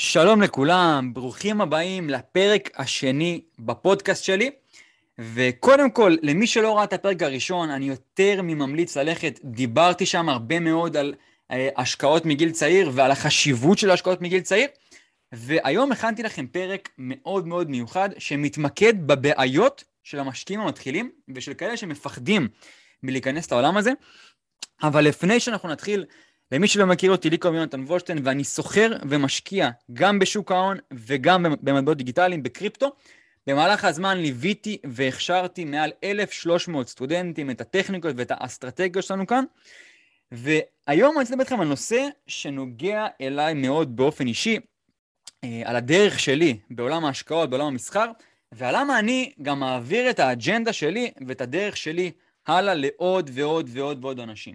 שלום לכולם, ברוכים הבאים לפרק השני בפודקאסט שלי. וקודם כל, למי שלא ראה את הפרק הראשון, אני יותר מממליץ ללכת, דיברתי שם הרבה מאוד על אה, השקעות מגיל צעיר ועל החשיבות של השקעות מגיל צעיר, והיום הכנתי לכם פרק מאוד מאוד מיוחד שמתמקד בבעיות של המשקיעים המתחילים ושל כאלה שמפחדים מלהיכנס לעולם הזה. אבל לפני שאנחנו נתחיל, למי שלא מכיר אותי, לי קוראים יונתן וולשטיין, ואני סוחר ומשקיע גם בשוק ההון וגם במטבעות דיגיטליים, בקריפטו. במהלך הזמן ליוויתי והכשרתי מעל 1,300 סטודנטים את הטכניקות ואת האסטרטגיות שלנו כאן. והיום אני רוצה לדבר איתכם על נושא שנוגע אליי מאוד באופן אישי, אה, על הדרך שלי בעולם ההשקעות, בעולם המסחר, ועל למה אני גם מעביר את האג'נדה שלי ואת הדרך שלי הלאה לעוד ועוד ועוד ועוד אנשים.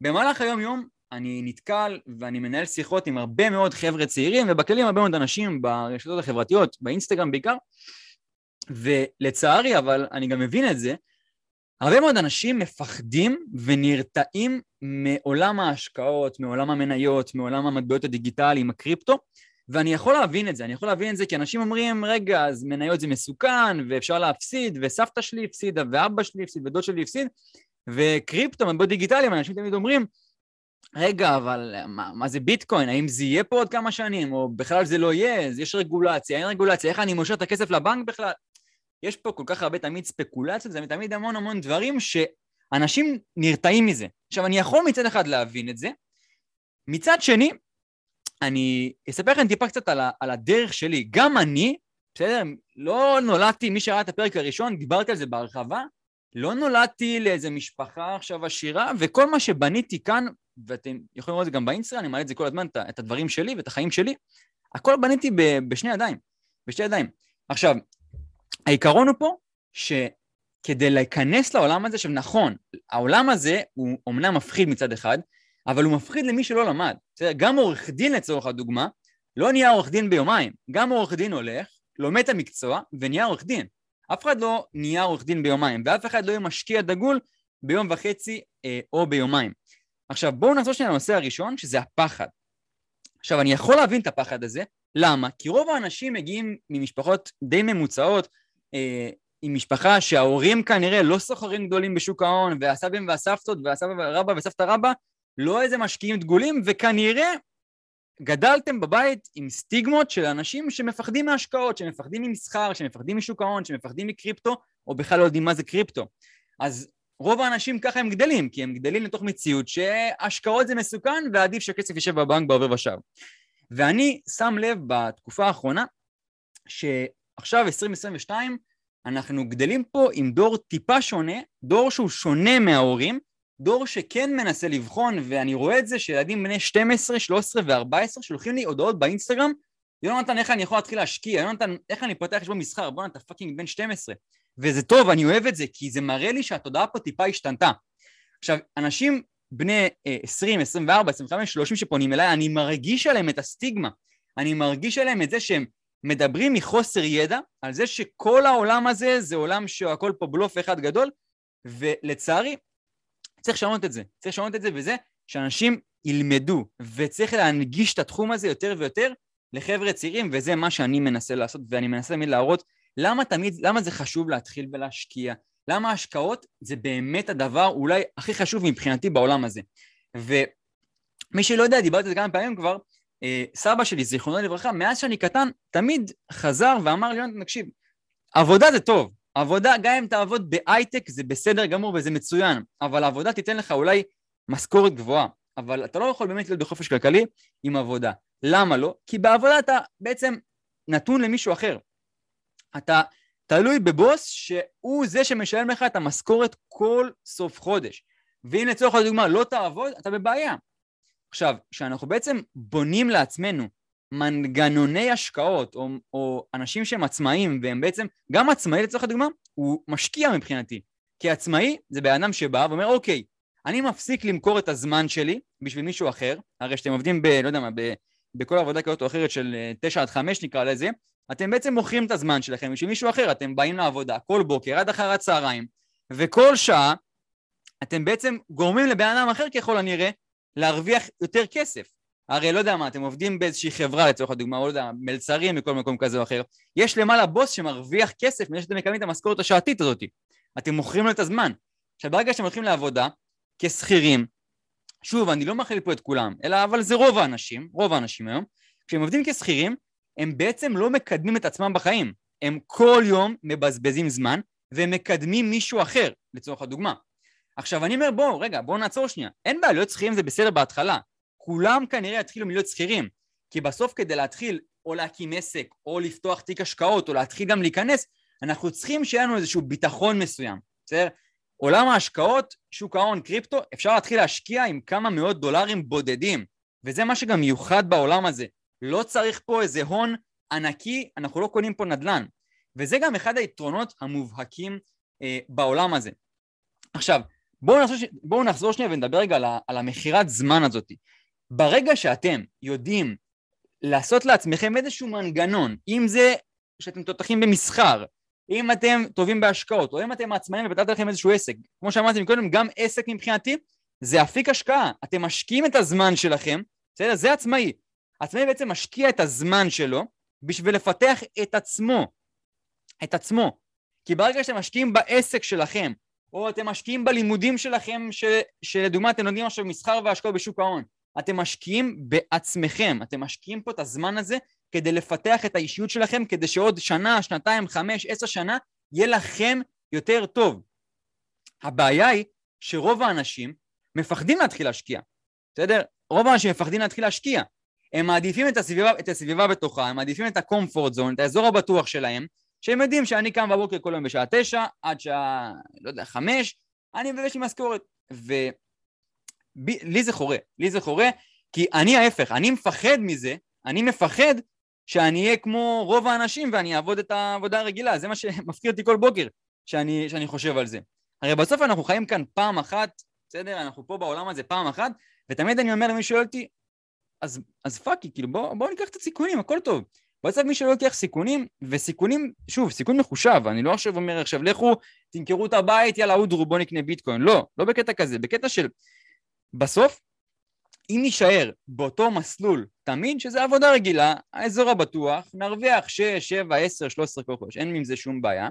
במהלך היום-יום אני נתקל ואני מנהל שיחות עם הרבה מאוד חבר'ה צעירים ובכללים הרבה מאוד אנשים ברשתות החברתיות, באינסטגרם בעיקר, ולצערי, אבל אני גם מבין את זה, הרבה מאוד אנשים מפחדים ונרתעים מעולם ההשקעות, מעולם המניות, מעולם המטבעות הדיגיטליים, הקריפטו, ואני יכול להבין את זה, אני יכול להבין את זה כי אנשים אומרים, רגע, אז מניות זה מסוכן, ואפשר להפסיד, וסבתא שלי הפסידה, ואבא שלי הפסיד, ודוד שלי הפסיד, וקריפטו, מטבעות דיגיטליים, אנשים תמיד אומרים, רגע, אבל מה, מה זה ביטקוין? האם זה יהיה פה עוד כמה שנים? או בכלל זה לא יהיה? יש רגולציה, אין רגולציה, איך אני מושך את הכסף לבנק בכלל? יש פה כל כך הרבה תמיד ספקולציות, זה תמיד המון המון דברים שאנשים נרתעים מזה. עכשיו, אני יכול מצד אחד להבין את זה, מצד שני, אני אספר לכם טיפה קצת על, ה, על הדרך שלי. גם אני, בסדר, לא נולדתי, מי שראה את הפרק הראשון, דיברתי על זה בהרחבה, לא נולדתי לאיזה משפחה עכשיו עשירה, וכל מה שבניתי כאן, ואתם יכולים לראות את זה גם באינסטגרם, אני מעלה את זה כל הזמן, את הדברים שלי ואת החיים שלי, הכל בניתי בשני ידיים, בשתי ידיים. עכשיו, העיקרון הוא פה שכדי להיכנס לעולם הזה, עכשיו נכון, העולם הזה הוא אומנם מפחיד מצד אחד, אבל הוא מפחיד למי שלא למד. בסדר? גם עורך דין לצורך הדוגמה, לא נהיה עורך דין ביומיים, גם עורך דין הולך, לומד את המקצוע ונהיה עורך דין. אף אחד לא נהיה עורך דין ביומיים, ואף אחד לא יהיה משקיע דגול ביום וחצי אה, או ביומיים. עכשיו בואו נחזור שנייה לנושא הראשון, שזה הפחד. עכשיו אני יכול להבין את הפחד הזה, למה? כי רוב האנשים מגיעים ממשפחות די ממוצעות, אה, עם משפחה שההורים כנראה לא סוחרים גדולים בשוק ההון, והסבים והסבתות, והסבא והרבא וסבתא רבא, לא איזה משקיעים דגולים, וכנראה גדלתם בבית עם סטיגמות של אנשים שמפחדים מהשקעות, שמפחדים ממסחר, שמפחדים משוק ההון, שמפחדים מקריפטו, או בכלל לא יודעים מה זה קריפטו. אז רוב האנשים ככה הם גדלים, כי הם גדלים לתוך מציאות שהשקעות זה מסוכן ועדיף שהכסף יישב בבנק בעובר ושב. ואני שם לב בתקופה האחרונה שעכשיו 2022 אנחנו גדלים פה עם דור טיפה שונה, דור שהוא שונה מההורים, דור שכן מנסה לבחון, ואני רואה את זה שילדים בני 12, 13 ו-14 שולחים לי הודעות באינסטגרם, יונתן, איך אני יכול להתחיל להשקיע? יונתן, איך אני פותח חשבון מסחר? בואנה, אתה fucking בן 12. וזה טוב, אני אוהב את זה, כי זה מראה לי שהתודעה פה טיפה השתנתה. עכשיו, אנשים בני 20, 24, 25, 30 שפונים אליי, אני מרגיש עליהם את הסטיגמה. אני מרגיש עליהם את זה שהם מדברים מחוסר ידע, על זה שכל העולם הזה זה עולם שהכל פה בלוף אחד גדול, ולצערי, צריך לשנות את זה. צריך לשנות את זה, וזה שאנשים ילמדו, וצריך להנגיש את התחום הזה יותר ויותר לחבר'ה צעירים, וזה מה שאני מנסה לעשות, ואני מנסה תמיד להראות למה תמיד, למה זה חשוב להתחיל ולהשקיע, למה השקעות זה באמת הדבר אולי הכי חשוב מבחינתי בעולם הזה. ומי שלא יודע, דיברתי על זה כמה פעמים כבר, אה, סבא שלי, זיכרונו לברכה, מאז שאני קטן, תמיד חזר ואמר לי, תקשיב, עבודה זה טוב, עבודה, גם אם תעבוד בהייטק זה בסדר גמור וזה מצוין, אבל העבודה תיתן לך אולי משכורת גבוהה, אבל אתה לא יכול באמת להיות בחופש כלכלי עם עבודה. למה לא? כי בעבודה אתה בעצם נתון למישהו אחר. אתה תלוי בבוס שהוא זה שמשלם לך את המשכורת כל סוף חודש. ואם לצורך הדוגמה לא תעבוד, אתה בבעיה. עכשיו, כשאנחנו בעצם בונים לעצמנו מנגנוני השקעות, או, או אנשים שהם עצמאים, והם בעצם, גם עצמאי לצורך הדוגמה, הוא משקיע מבחינתי. כי עצמאי זה בן אדם שבא ואומר, אוקיי, אני מפסיק למכור את הזמן שלי בשביל מישהו אחר, הרי שאתם עובדים ב... לא יודע מה, ב, בכל עבודה כזאת או אחרת של 9 אה, עד 5 נקרא לזה, אתם בעצם מוכרים את הזמן שלכם בשביל מישהו אחר, אתם באים לעבודה כל בוקר עד אחר הצהריים, וכל שעה אתם בעצם גורמים לבן אדם אחר ככל הנראה להרוויח יותר כסף. הרי לא יודע מה, אתם עובדים באיזושהי חברה לצורך הדוגמה, או לא יודע, מלצרים מכל מקום כזה או אחר, יש למעלה בוס שמרוויח כסף מזה שאתם מקבלים את המשכורת השעתית הזאת. אתם מוכרים לו את הזמן. עכשיו ברגע שאתם הולכים לעבודה כשכירים, שוב, אני לא מכליל פה את כולם, אלא אבל זה רוב האנשים, רוב האנשים היום, כשהם עובדים כשכירים, הם בעצם לא מקדמים את עצמם בחיים. הם כל יום מבזבזים זמן ומקדמים מישהו אחר, לצורך הדוגמה. עכשיו אני אומר בואו, רגע, בואו נעצור שנייה. אין בעיה, להיות שכירים זה בסדר בהתחלה. כולם כנראה יתחילו מלהיות שכירים. כי בסוף כדי להתחיל או להקים עסק, או לפתוח תיק השקעות, או להתחיל גם להיכנס, אנחנו צריכים שיהיה לנו איזשהו ביטחון מסוים, בסדר? עולם ההשקעות, שוק ההון, קריפטו, אפשר להתחיל להשקיע עם כמה מאות דולרים בודדים, וזה מה שגם מיוחד בעולם הזה. לא צריך פה איזה הון ענקי, אנחנו לא קונים פה נדל"ן. וזה גם אחד היתרונות המובהקים אה, בעולם הזה. עכשיו, בואו נחזור, בוא נחזור שנייה ונדבר רגע על, על המכירת זמן הזאת. ברגע שאתם יודעים לעשות לעצמכם איזשהו מנגנון, אם זה שאתם תותחים במסחר, אם אתם טובים בהשקעות, או אם אתם עצמאים ופתחת לכם איזשהו עסק, כמו שאמרתי קודם, גם עסק מבחינתי זה אפיק השקעה, אתם משקיעים את הזמן שלכם, בסדר? זה עצמאי. עצמאי בעצם משקיע את הזמן שלו בשביל לפתח את עצמו, את עצמו. כי ברגע שאתם משקיעים בעסק שלכם, או אתם משקיעים בלימודים שלכם, ש, שלדוגמה אתם לומדים עכשיו מסחר והשקעות בשוק ההון, אתם משקיעים בעצמכם, אתם משקיעים פה את הזמן הזה כדי לפתח את האישיות שלכם, כדי שעוד שנה, שנתיים, חמש, עשר שנה, יהיה לכם יותר טוב. הבעיה היא שרוב האנשים מפחדים להתחיל להשקיע, בסדר? רוב האנשים מפחדים להתחיל להשקיע. הם מעדיפים את הסביבה, את הסביבה בתוכה, הם מעדיפים את הקומפורט זון, את האזור הבטוח שלהם, שהם יודעים שאני קם בבוקר כל יום בשעה תשע, עד שעה, לא יודע, חמש, אני מבקש לי משכורת. ולי זה חורה, לי זה חורה, כי אני ההפך, אני מפחד מזה, אני מפחד שאני אהיה כמו רוב האנשים ואני אעבוד את העבודה הרגילה, זה מה שמפחיד אותי כל בוקר שאני, שאני חושב על זה. הרי בסוף אנחנו חיים כאן פעם אחת, בסדר? אנחנו פה בעולם הזה פעם אחת, ותמיד אני אומר למי שואל אותי, אז, אז פאקי, כאילו בואו בוא ניקח את הסיכונים, הכל טוב. בסוף מי שלא לוקח סיכונים, וסיכונים, שוב, סיכון מחושב, אני לא עכשיו אומר עכשיו לכו, תמכרו את הבית, יאללה אודרו, בואו נקנה ביטקוין, לא, לא בקטע כזה, בקטע של בסוף, אם נישאר באותו מסלול תמיד, שזה עבודה רגילה, האזור הבטוח, נרוויח 6, 7, 10, 13 כל חודש, אין עם זה שום בעיה,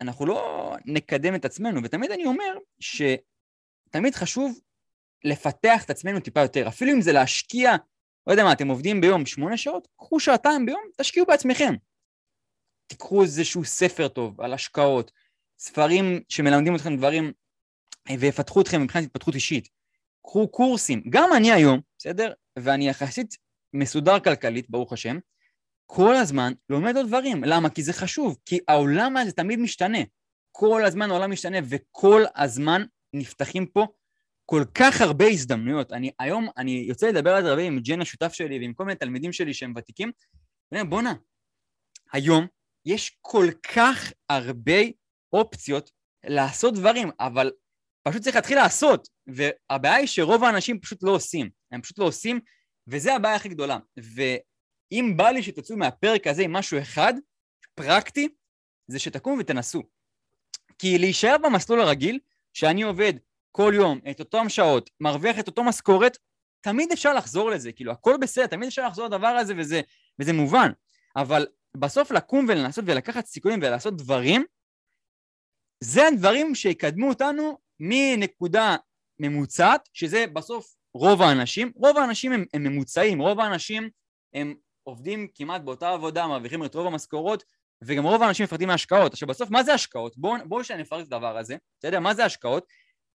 אנחנו לא נקדם את עצמנו, ותמיד אני אומר שתמיד חשוב לפתח את עצמנו טיפה יותר, אפילו אם זה להשקיע לא יודע מה, אתם עובדים ביום שמונה שעות, קחו שעתיים ביום, תשקיעו בעצמכם. תיקחו איזשהו ספר טוב על השקעות, ספרים שמלמדים אתכם דברים ויפתחו אתכם מבחינת התפתחות אישית. קחו קורסים, גם אני היום, בסדר? ואני יחסית מסודר כלכלית, ברוך השם, כל הזמן לומד עוד דברים. למה? כי זה חשוב, כי העולם הזה תמיד משתנה. כל הזמן העולם משתנה, וכל הזמן נפתחים פה כל כך הרבה הזדמנויות. אני היום, אני יוצא לדבר על זה הרבה עם ג'ן השותף שלי ועם כל מיני תלמידים שלי שהם ותיקים. בואנה, היום יש כל כך הרבה אופציות לעשות דברים, אבל פשוט צריך להתחיל לעשות. והבעיה היא שרוב האנשים פשוט לא עושים. הם פשוט לא עושים, וזה הבעיה הכי גדולה. ואם בא לי שתצאו מהפרק הזה עם משהו אחד, פרקטי, זה שתקומו ותנסו. כי להישאר במסלול הרגיל, שאני עובד כל יום, את אותם שעות, מרוויח את אותו משכורת, תמיד אפשר לחזור לזה, כאילו הכל בסדר, תמיד אפשר לחזור לדבר הזה וזה, וזה מובן, אבל בסוף לקום ולנסות ולקחת סיכונים ולעשות דברים, זה הדברים שיקדמו אותנו מנקודה ממוצעת, שזה בסוף רוב האנשים, רוב האנשים הם, הם ממוצעים, רוב האנשים הם עובדים כמעט באותה עבודה, מרוויחים את רוב המשכורות, וגם רוב האנשים מפחדים מהשקעות. עכשיו בסוף, מה זה השקעות? בואו בוא שאני אפרט את הדבר הזה, אתה יודע, מה זה השקעות?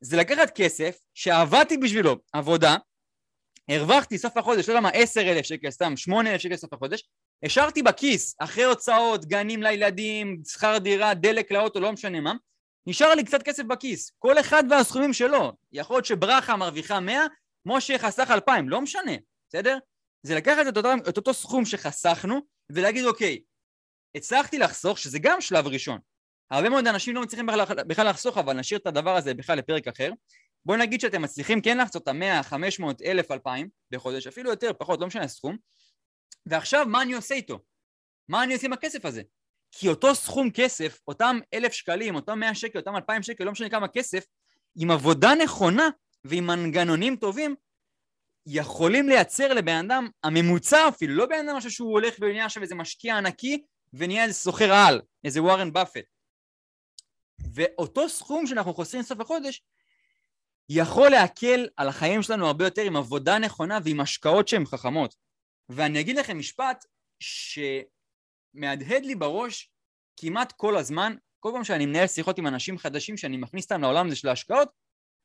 זה לקחת כסף שעבדתי בשבילו עבודה, הרווחתי סוף החודש, לא יודע מה, עשר אלף שקל, סתם, שמונה אלף שקל סוף החודש, השארתי בכיס, אחרי הוצאות, גנים לילדים, שכר דירה, דלק לאוטו, לא משנה מה, נשאר לי קצת כסף בכיס, כל אחד והסכומים שלו, יכול להיות שברכה מרוויחה מאה, משה חסך אלפיים, לא משנה, בסדר? זה לקחת את אותו, את אותו סכום שחסכנו ולהגיד אוקיי, הצלחתי לחסוך, שזה גם שלב ראשון, הרבה מאוד אנשים לא מצליחים בכלל לחסוך, אבל נשאיר את הדבר הזה בכלל לפרק אחר. בואו נגיד שאתם מצליחים כן לחצות את המאה, חמש מאות, אלף, אלפיים בחודש, אפילו יותר, פחות, לא משנה הסכום. ועכשיו מה אני עושה איתו? מה אני עושה עם הכסף הזה? כי אותו סכום כסף, אותם אלף שקלים, אותם מאה שקל, אותם אלפיים שקל, לא משנה כמה כסף, עם עבודה נכונה ועם מנגנונים טובים, יכולים לייצר לבן אדם, הממוצע אפילו, לא בן אדם משהו שהוא הולך ונהיה עכשיו איזה משקיע ענקי ונהיה איזה סוחר על, איזה וורן באפט. ואותו סכום שאנחנו חוסרים סוף החודש יכול להקל על החיים שלנו הרבה יותר עם עבודה נכונה ועם השקעות שהן חכמות. ואני אגיד לכם משפט שמהדהד לי בראש כמעט כל הזמן, כל פעם שאני מנהל שיחות עם אנשים חדשים שאני מכניס אותם לעולם הזה של ההשקעות,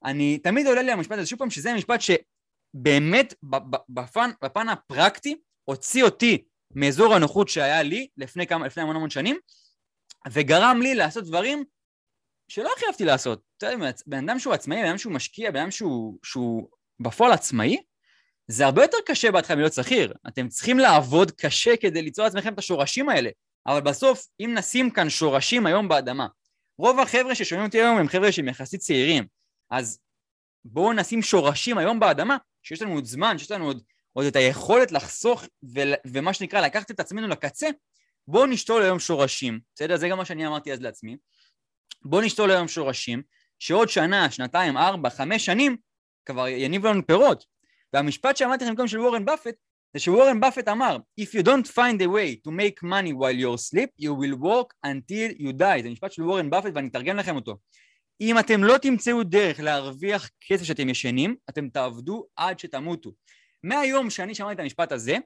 אני, תמיד עולה לי המשפט הזה שוב פעם, שזה המשפט שבאמת בפן, בפן הפרקטי הוציא אותי מאזור הנוחות שהיה לי לפני, כמה, לפני המון המון שנים, וגרם לי לעשות דברים שלא הכי אהבתי לעשות. אתה יודע, בן אדם שהוא עצמאי, בן אדם שהוא משקיע, בן אדם שהוא, שהוא בפועל עצמאי, זה הרבה יותר קשה בהתחלה להיות שכיר. אתם צריכים לעבוד קשה כדי ליצור לעצמכם את השורשים האלה. אבל בסוף, אם נשים כאן שורשים היום באדמה, רוב החבר'ה ששומעים אותי היום הם חבר'ה שהם יחסית צעירים, אז בואו נשים שורשים היום באדמה, שיש לנו עוד זמן, שיש לנו עוד, עוד את היכולת לחסוך ו, ומה שנקרא לקחת את עצמנו לקצה, בואו נשתול היום שורשים, בסדר? זה גם מה שאני אמרתי אז לעצמי. בואו נשתול היום שורשים, שעוד שנה, שנתיים, ארבע, חמש שנים, כבר יניבו לנו פירות. והמשפט שאמרתי לכם קודם של וורן באפט, זה שוורן באפט אמר, If you don't find a way to make money while you're asleep, you will work until you die. זה משפט של וורן באפט ואני אתרגם לכם אותו. אם אתם לא תמצאו דרך להרוויח כסף שאתם ישנים, אתם תעבדו עד שתמותו. מהיום שאני שמעתי את המשפט הזה,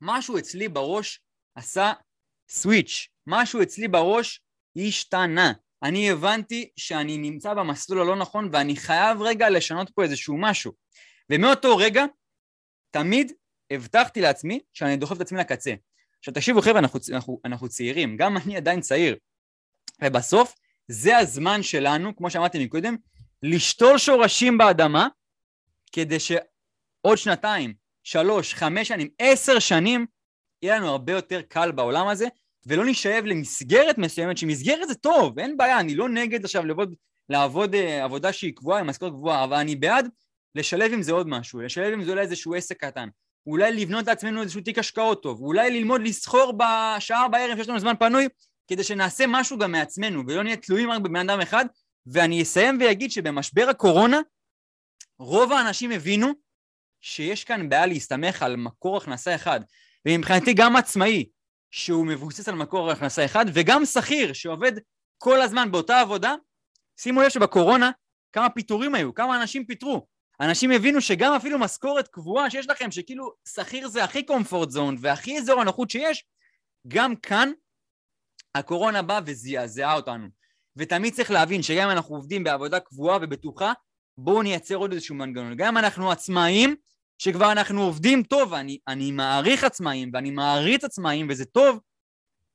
משהו אצלי בראש עשה סוויץ', משהו אצלי בראש השתנה. אני הבנתי שאני נמצא במסלול הלא נכון ואני חייב רגע לשנות פה איזשהו משהו. ומאותו רגע, תמיד הבטחתי לעצמי שאני דוחף את עצמי לקצה. עכשיו תקשיבו חבר'ה, אנחנו, אנחנו, אנחנו צעירים, גם אני עדיין צעיר. ובסוף, זה הזמן שלנו, כמו שאמרתי מקודם, לשתול שורשים באדמה, כדי שעוד שנתיים, שלוש, חמש שנים, עשר שנים, יהיה לנו הרבה יותר קל בעולם הזה, ולא נשאב למסגרת מסוימת, שמסגרת זה טוב, אין בעיה, אני לא נגד עכשיו לעבוד, לעבוד uh, עבודה שהיא קבועה, עם משכורת גבוהה, אבל אני בעד לשלב עם זה עוד משהו, לשלב עם זה אולי איזשהו עסק קטן, אולי לבנות לעצמנו איזשהו תיק השקעות טוב, אולי ללמוד לסחור בשעה בערב שיש לנו זמן פנוי, כדי שנעשה משהו גם מעצמנו, ולא נהיה תלויים רק בבן אדם אחד, ואני אסיים ואגיד שבמשבר הקורונה, רוב האנשים הבינו שיש כאן בעיה להסתמך על מקור הכנסה אחד, ומבחינתי גם עצמאי, שהוא מבוסס על מקור הכנסה אחד, וגם שכיר שעובד כל הזמן באותה עבודה, שימו לב שבקורונה כמה פיטורים היו, כמה אנשים פיטרו. אנשים הבינו שגם אפילו משכורת קבועה שיש לכם, שכאילו שכיר זה הכי קומפורט זון והכי אזור הנוחות שיש, גם כאן הקורונה באה וזעזעה אותנו. ותמיד צריך להבין שגם אם אנחנו עובדים בעבודה קבועה ובטוחה, בואו נייצר עוד איזשהו מנגנון. גם אם אנחנו עצמאים, שכבר אנחנו עובדים טוב, ואני אני מעריך עצמאים ואני מעריץ עצמאים וזה טוב,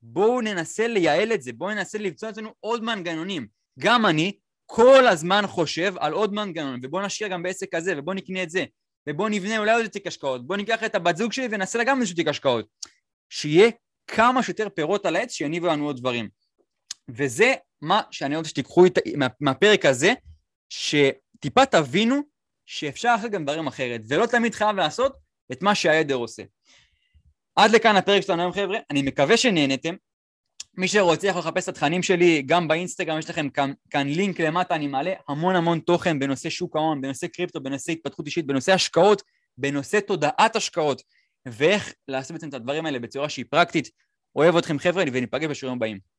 בואו ננסה לייעל את זה, בואו ננסה למצוא אצלנו עוד מנגנונים. גם אני כל הזמן חושב על עוד מנגנון, ובואו נשקיע גם בעסק הזה, ובואו נקנה את זה, ובואו נבנה אולי עוד תיק השקעות, בואו ניקח את הבת זוג שלי ונעשה לה גם איזשהו תיק השקעות. שיהיה כמה שיותר פירות על העץ שיניבו לנו עוד דברים. וזה מה שאני רוצה שתיקחו מה, מהפרק הזה, שטיפה תבינו שאפשר לעשות גם דברים אחרת, ולא תמיד חייב לעשות את מה שהעדר עושה. עד לכאן הפרק שלנו היום חבר'ה, אני מקווה שנהנתם. מי שרוצה יכול לחפש את התכנים שלי, גם באינסטגרם יש לכם כאן, כאן לינק למטה, אני מעלה המון המון תוכן בנושא שוק ההון, בנושא קריפטו, בנושא התפתחות אישית, בנושא השקעות, בנושא תודעת השקעות, ואיך לעשות בעצם את הדברים האלה בצורה שהיא פרקטית. אוהב אתכם חבר'ה וניפגש בשיעורים הבאים.